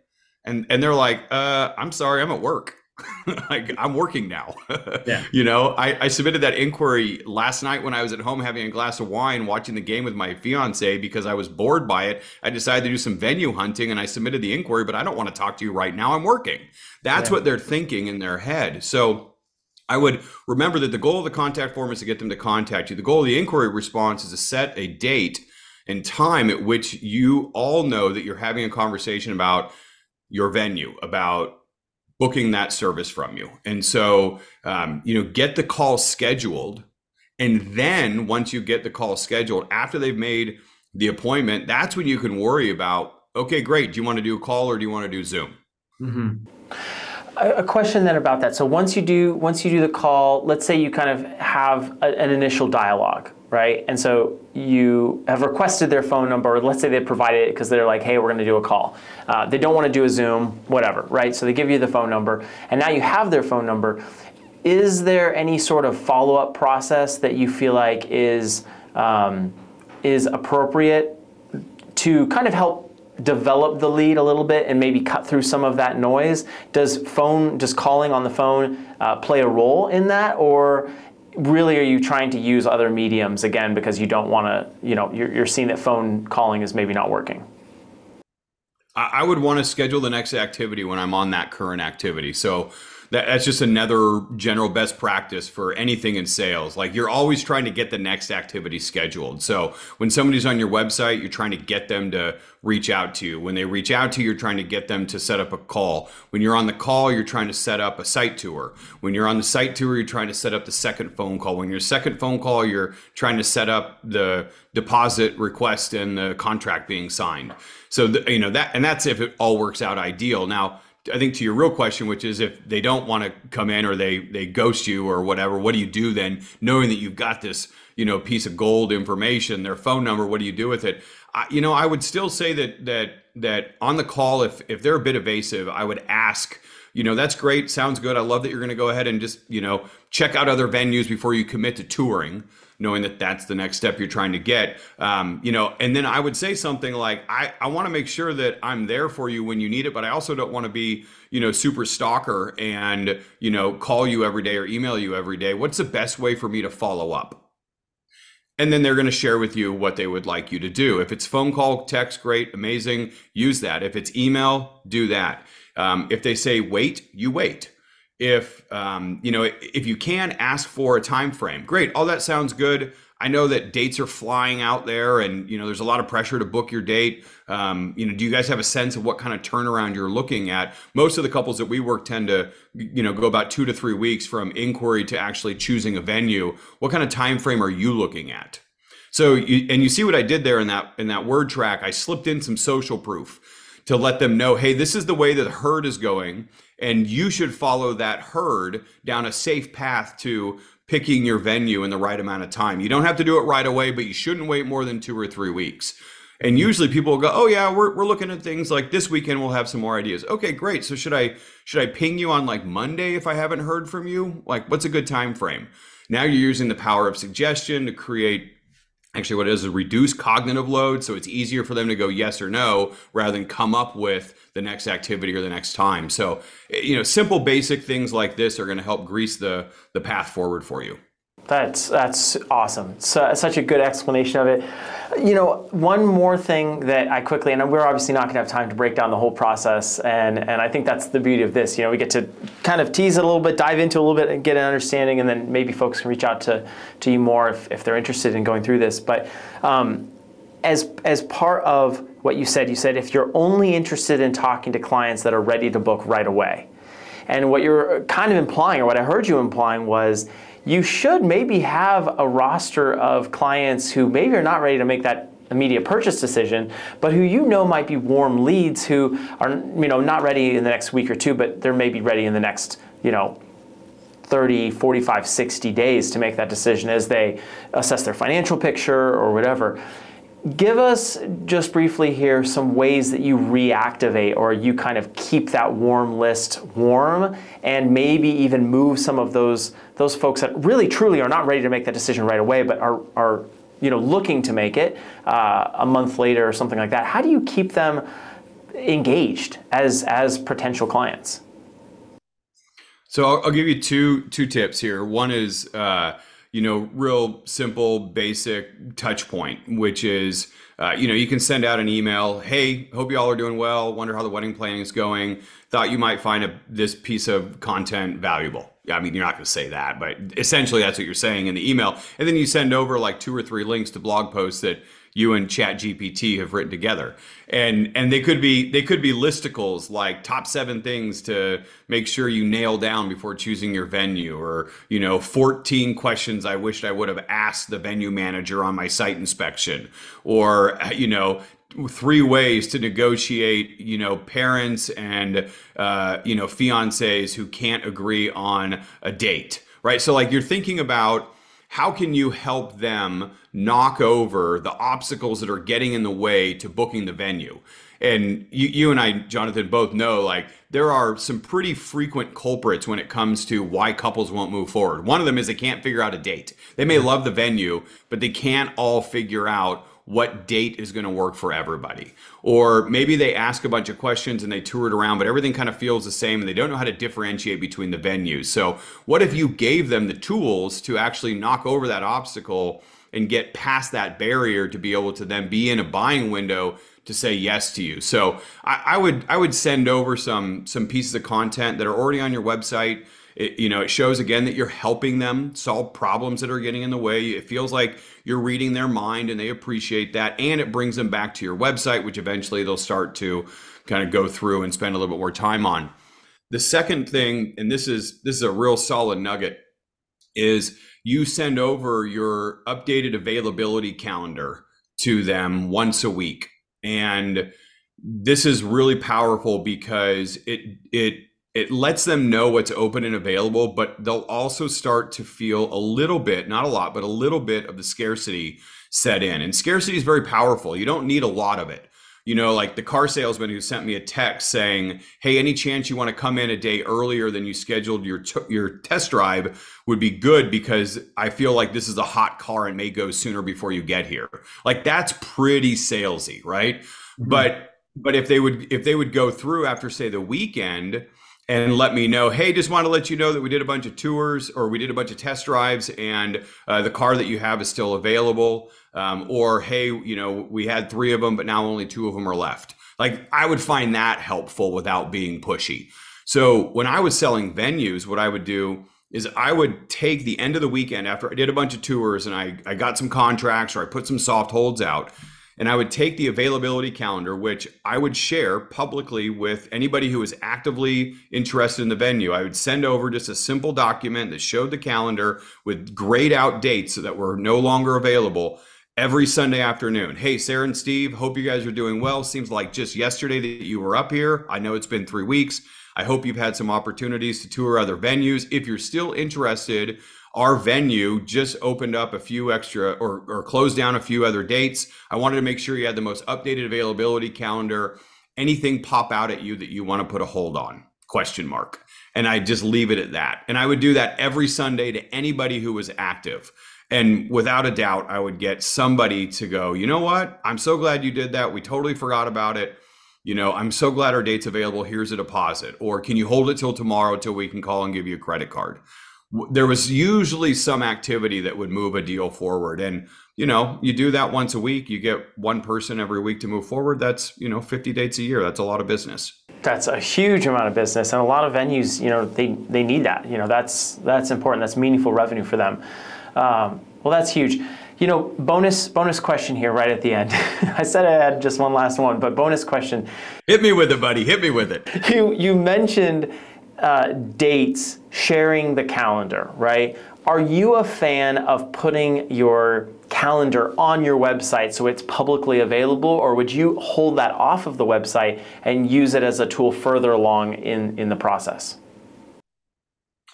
And and they're like, "Uh, I'm sorry, I'm at work." (laughs) like I'm working now. (laughs) yeah. You know, I, I, submitted that inquiry last night when I was at home having a glass of wine, watching the game with my fiance because I was bored by it. I decided to do some venue hunting and I submitted the inquiry, but I don't want to talk to you right now. I'm working. That's yeah. what they're thinking in their head. So I would remember that the goal of the contact form is to get them to contact you. The goal of the inquiry response is to set a date and time at which you all know that you're having a conversation about your venue, about booking that service from you. And so, um, you know, get the call scheduled. And then once you get the call scheduled, after they've made the appointment, that's when you can worry about, okay, great. Do you want to do a call or do you want to do Zoom? Mm-hmm. A question then about that. So once you do once you do the call, let's say you kind of have a, an initial dialogue, right? And so you have requested their phone number, let's say they provided it because they're like, hey, we're going to do a call. Uh, they don't want to do a Zoom, whatever, right? So they give you the phone number, and now you have their phone number. Is there any sort of follow up process that you feel like is um, is appropriate to kind of help develop the lead a little bit and maybe cut through some of that noise? Does phone, does calling on the phone uh, play a role in that, or really are you trying to use other mediums again because you don't want to you know you're, you're seeing that phone calling is maybe not working? I would want to schedule the next activity when i'm on that current activity. So that, that's just another general best practice for anything in sales. Like you're always trying to get the next activity scheduled. So when somebody's on your website, you're trying to get them to reach out to you. When they reach out to you, you're trying to get them to set up a call. When you're on the call, you're trying to set up a site tour. When you're on the site tour, you're trying to set up the second phone call. When you're second phone call, you're trying to set up the deposit request and the contract being signed. So the, you know that, and that's if it all works out ideal. Now I think to your real question, which is if they don't want to come in or they they ghost you or whatever, what do you do then? Knowing that you've got this you know piece of gold information, their phone number, what do you do with it? I, you know, I would still say that that that on the call, if if they're a bit evasive, I would ask you know, that's great. Sounds good. I love that you're going to go ahead and just, you know, check out other venues before you commit to touring knowing that that's the next step you're trying to get. Um, you know, and then I would say something like, I, I want to make sure that I'm there for you when you need it, but I also don't want to be, you know, super stalker and, you know, call you every day or email you every day. What's the best way for me to follow up? And then they're going to share with you what they would like you to do. If it's phone call, text, great, amazing, use that. If it's email, do that. Um, if they say wait, you wait if um, you know if you can ask for a time frame great all that sounds good. I know that dates are flying out there and you know there's a lot of pressure to book your date. Um, you know do you guys have a sense of what kind of turnaround you're looking at? Most of the couples that we work tend to you know go about two to three weeks from inquiry to actually choosing a venue. What kind of time frame are you looking at? So you, and you see what i did there in that in that word track? I slipped in some social proof to let them know hey this is the way that the herd is going and you should follow that herd down a safe path to picking your venue in the right amount of time. You don't have to do it right away, but you shouldn't wait more than two or three weeks. And usually people will go, "Oh yeah, we're, we're looking at things like this weekend. We'll have some more ideas." Okay, great. So should I should I ping you on like Monday if I haven't heard from you? Like, what's a good time frame? Now you're using the power of suggestion to create actually what it is is reduce cognitive load so it's easier for them to go yes or no rather than come up with the next activity or the next time. So you know simple basic things like this are going to help grease the the path forward for you that's that's awesome. So, such a good explanation of it. You know, one more thing that I quickly, and we're obviously not going to have time to break down the whole process, and and I think that's the beauty of this. You know, we get to kind of tease it a little bit, dive into a little bit, and get an understanding, and then maybe folks can reach out to to you more if, if they're interested in going through this. But um, as as part of what you said, you said if you're only interested in talking to clients that are ready to book right away, and what you're kind of implying, or what I heard you implying, was you should maybe have a roster of clients who maybe are not ready to make that immediate purchase decision, but who you know might be warm leads who are you know not ready in the next week or two, but they're maybe ready in the next you know 30, 45, 60 days to make that decision as they assess their financial picture or whatever. Give us just briefly here some ways that you reactivate or you kind of keep that warm list warm and maybe even move some of those those folks that really truly are not ready to make that decision right away but are are you know looking to make it uh, a month later or something like that. How do you keep them engaged as as potential clients? So I'll, I'll give you two two tips here. One is uh, you know, real simple, basic touch point, which is, uh, you know, you can send out an email. Hey, hope you all are doing well. Wonder how the wedding planning is going. Thought you might find a, this piece of content valuable. I mean, you're not going to say that, but essentially that's what you're saying in the email. And then you send over like two or three links to blog posts that you and ChatGPT have written together. And and they could be they could be listicles like top seven things to make sure you nail down before choosing your venue or you know 14 questions i wished i would have asked the venue manager on my site inspection or you know three ways to negotiate you know parents and uh, you know fiancés who can't agree on a date right? So like you're thinking about how can you help them knock over the obstacles that are getting in the way to booking the venue? And you, you and I, Jonathan, both know like there are some pretty frequent culprits when it comes to why couples won't move forward. One of them is they can't figure out a date. They may mm-hmm. love the venue, but they can't all figure out what date is going to work for everybody. Or maybe they ask a bunch of questions and they tour it around, but everything kind of feels the same and they don't know how to differentiate between the venues. So, what if you gave them the tools to actually knock over that obstacle and get past that barrier to be able to then be in a buying window to say yes to you. So I, I, would I would send over some some pieces of content that are already on your website. It, you know, it shows again that you're helping them solve problems that are getting in the way. It feels like you're reading their mind and they appreciate that. And it brings them back to your website, which eventually they'll start to kind of go through and spend a little bit more time on. The second thing, and this is this is a real solid nugget, is you send over your updated availability calendar to them once a week. And this is really powerful because it it it lets them know what's open and available, but they'll also start to feel a little bit, not a lot, but a little bit of the scarcity set in. And scarcity is very powerful. You don't need a lot of it. you know, like the car salesman who sent me a text saying, "Hey, any chance you want to come in a day earlier than you scheduled your t- your test drive would be good because I feel like this is a hot car and may go sooner before you get here." Like that's pretty salesy, right? Mm-hmm. But but if they would if they would go through after say the weekend and let me know, hey, just want to let you know that we did a bunch of tours or we did a bunch of test drives and uh, the car that you have is still available. Um, or, hey, you know, we had three of them, but now only two of them are left. Like, I would find that helpful without being pushy. So when I was selling venues, what I would do is I would take the end of the weekend after I did a bunch of tours and I, I got some contracts or I put some soft holds out and I would take the availability calendar, which I would share publicly with anybody who was actively interested in the venue. I would send over just a simple document that showed the calendar with grayed out dates that were no longer available every Sunday afternoon. Hey, Sarah and Steve, hope you guys are doing well. Seems like just yesterday that you were up here. I know it's been three weeks. I hope you've had some opportunities to tour other venues. If you're still interested, our venue just opened up a few extra or, or closed down a few other dates. I wanted to make sure you had the most updated availability calendar. Anything pop out at you that you want to put a hold on? Question mark. And I just leave it at that. And I would do that every Sunday to anybody who was active. And without a doubt, I would get somebody to go, you know what? I'm so glad you did that. We totally forgot about it. You know, I'm so glad our date's available. Here's a deposit. Or can you hold it till tomorrow till we can call and give you a credit card? There was usually some activity that would move a deal forward. And you know you do that once a week you get one person every week to move forward that's you know 50 dates a year that's a lot of business. That's a huge amount of business and a lot of venues you know they they need that you know that's that's important that's meaningful revenue for them. Um, well that's huge. You know bonus bonus question here right at the end. (laughs) I said i had just one last one but bonus question. Hit me with it buddy hit me with it. You you mentioned uh, dates, sharing the calendar, right? Are you a fan of putting your calendar on your website so it's publicly available, or would you hold that off of the website and use it as a tool further along in, in the process?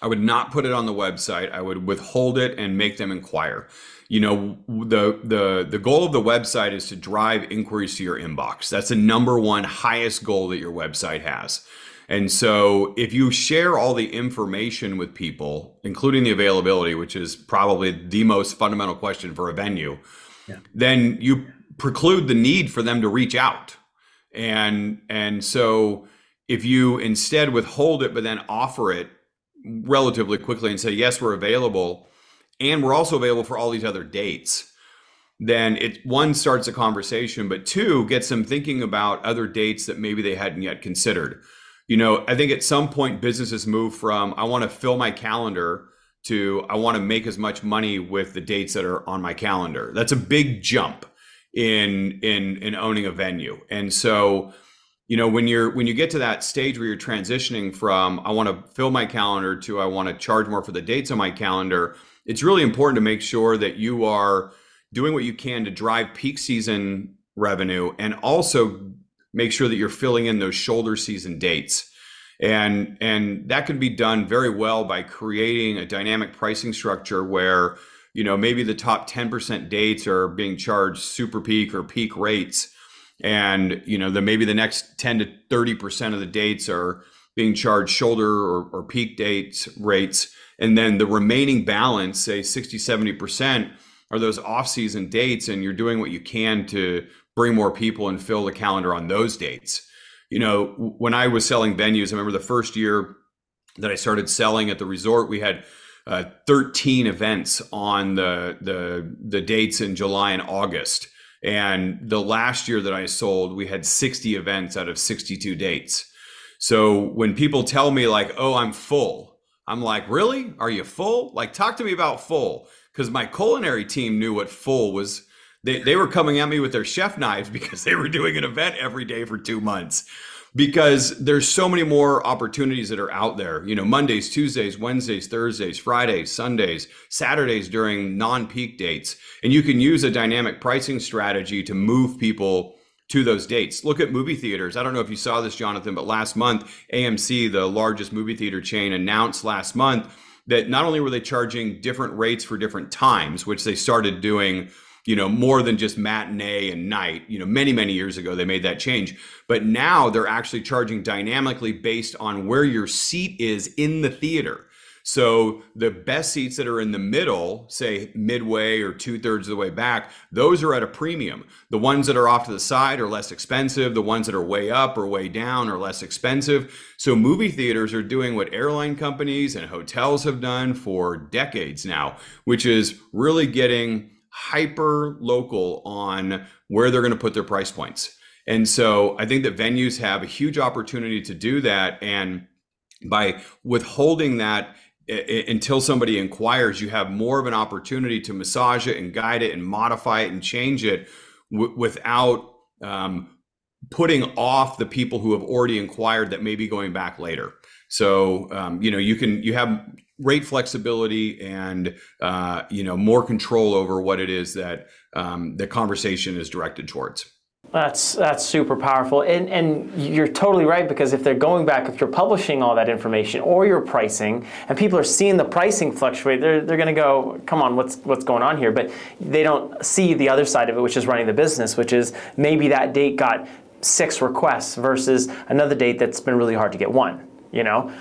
I would not put it on the website. I would withhold it and make them inquire. You know, the the the goal of the website is to drive inquiries to your inbox. That's the number one highest goal that your website has. And so if you share all the information with people, including the availability, which is probably the most fundamental question for a venue, yeah. then you preclude the need for them to reach out. And and so if you instead withhold it but then offer it relatively quickly and say yes we're available and we're also available for all these other dates then it one starts a conversation but two gets them thinking about other dates that maybe they hadn't yet considered you know, I think at some point businesses move from I want to fill my calendar to I want to make as much money with the dates that are on my calendar. That's a big jump in in in owning a venue. And so, you know, when you're when you get to that stage where you're transitioning from I want to fill my calendar to I want to charge more for the dates on my calendar, it's really important to make sure that you are doing what you can to drive peak season revenue and also make sure that you're filling in those shoulder season dates. And and that can be done very well by creating a dynamic pricing structure where you know maybe the top 10% dates are being charged super peak or peak rates. And you know the maybe the next 10 to 30% of the dates are being charged shoulder or, or peak dates rates. And then the remaining balance say 60 70% are those off-season dates and you're doing what you can to bring more people and fill the calendar on those dates. You know, when I was selling venues, I remember the first year that I started selling at the resort, we had uh, 13 events on the, the the dates in July and August. And the last year that I sold, we had 60 events out of 62 dates. So when people tell me like, "Oh, I'm full," I'm like, "Really? Are you full? Like, talk to me about full." Because my culinary team knew what full was they, they were coming at me with their chef knives (laughs) because they were doing an event every day for two months. Because there's so many more opportunities that are out there. You know mondays tuesdays wednesdays thursdays fridays sundays saturdays during non-peak dates. And you can use a dynamic pricing strategy to move people to those dates. Look at movie theaters. I don't know if you saw this jonathan but last month amc the largest movie theater chain announced last month that not only were they charging different rates for different times which they started doing you know, more than just matinee and night. You know, many, many years ago, they made that change. But now they're actually charging dynamically based on where your seat is in the theater. So the best seats that are in the middle, say midway or two thirds of the way back, those are at a premium. The ones that are off to the side are less expensive. The ones that are way up or way down are less expensive. So movie theaters are doing what airline companies and hotels have done for decades now, which is really getting hyper local on where they're going to put their price points. And so I think that venues have a huge opportunity to do that. And by withholding that until somebody inquires, you have more of an opportunity to massage it and guide it and modify it and change it w- without um, putting off the people who have already inquired that may be going back later. So um, you know you can you have rate flexibility and uh, you know more control over what it is that um, the conversation is directed towards. That's that's super powerful, and and you're totally right because if they're going back, if you're publishing all that information or your pricing, and people are seeing the pricing fluctuate, they're they're going to go, come on, what's what's going on here? But they don't see the other side of it, which is running the business, which is maybe that date got six requests versus another date that's been really hard to get one. You know.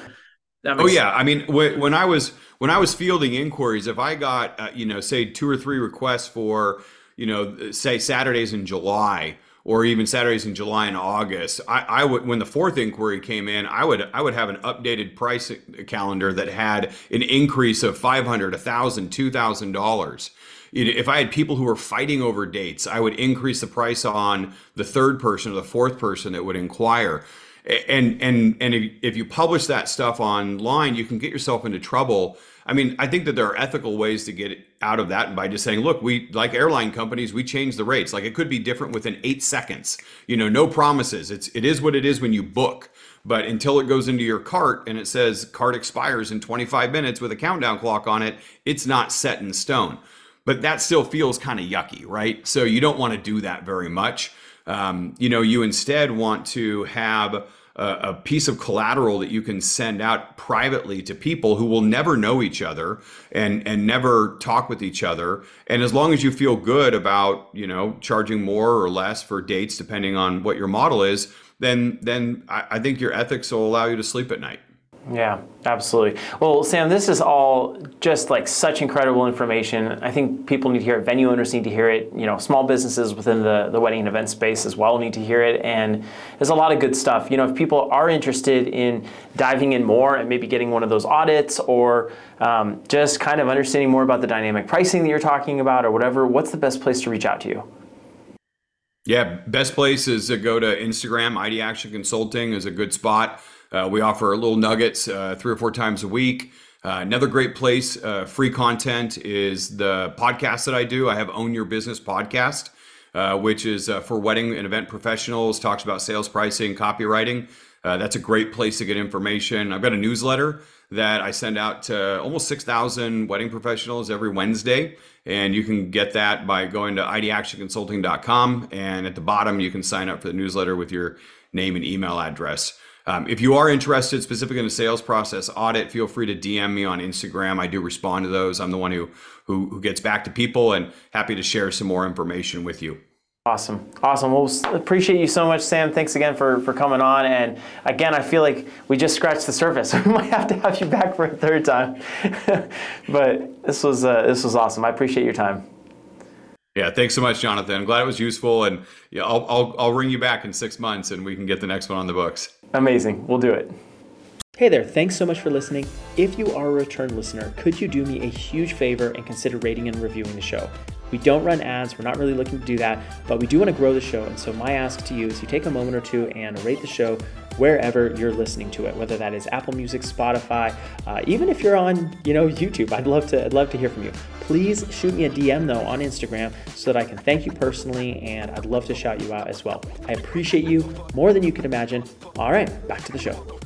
Oh yeah, I mean when I was when I was fielding inquiries, if I got uh, you know say two or three requests for you know say Saturdays in July or even Saturdays in July and August. I, I, would when the fourth inquiry came in, I would I would have an updated price calendar that had an increase of five hundred, a thousand, two thousand dollars. If I had people who were fighting over dates, I would increase the price on the third person or the fourth person that would inquire. And and and if you publish that stuff online, you can get yourself into trouble I mean, I think that there are ethical ways to get out of that by just saying, look, we like airline companies, we change the rates. Like it could be different within eight seconds. You know, no promises. It's it is what it is when you book. But until it goes into your cart and it says cart expires in 25 minutes with a countdown clock on it, it's not set in stone. But that still feels kind of yucky, right? So you don't want to do that very much. Um, you know, you instead want to have a, piece of collateral that you can send out privately to people who will never know each other and and never talk with each other. And as long as you feel good about you know charging more or less for dates depending on what your model is then then I, I think your ethics will allow you to sleep at night yeah, absolutely. Well, Sam, this is all just like such incredible information. I think people need to hear it. Venue owners need to hear it. You know, small businesses within the, the wedding and event space as well need to hear it. And there's a lot of good stuff. You know, if people are interested in diving in more and maybe getting one of those audits or um, just kind of understanding more about the dynamic pricing that you're talking about or whatever, what's the best place to reach out to you? Yeah, best place is to go to Instagram. Ideaction Consulting is a good spot. Uh, we offer little nuggets uh, three or four times a week. Uh, another great place, uh, free content, is the podcast that I do. I have Own Your Business podcast, uh, which is uh, for wedding and event professionals, talks about sales pricing, copywriting. that's a great place to get information. I've got a newsletter that I send out to almost 6,000 wedding professionals every Wednesday. And you can get that by going to ideactionconsulting.com. And at the bottom, you can sign up for the newsletter with your name and email address. Um, if you are interested specifically in a sales process audit, feel free to DM me on Instagram. I do respond to those. I'm the one who, who, who gets back to people and happy to share some more information with you. Awesome. Awesome. Well, appreciate you so much, Sam. Thanks again for, for coming on. And again, I feel like we just scratched the surface. (laughs) we might have to have you back for a third time. (laughs) but this was, uh, this was awesome. I appreciate your time. Yeah, thanks so much, Jonathan. I'm glad it was useful, and yeah, I'll, I'll I'll ring you back in six months, and we can get the next one on the books. Amazing. We'll do it. Hey there, thanks so much for listening. If you are a return listener, could you do me a huge favor and consider rating and reviewing the show? We don't run ads, we're not really looking to do that, but we do want to grow the show. And so, my ask to you is you take a moment or two and rate the show wherever you're listening to it, whether that is Apple Music, Spotify, uh, even if you're on, you know, YouTube. I'd love to, I'd love to hear from you. Please shoot me a DM though on Instagram so that I can thank you personally, and I'd love to shout you out as well. I appreciate you more than you can imagine. All right, back to the show.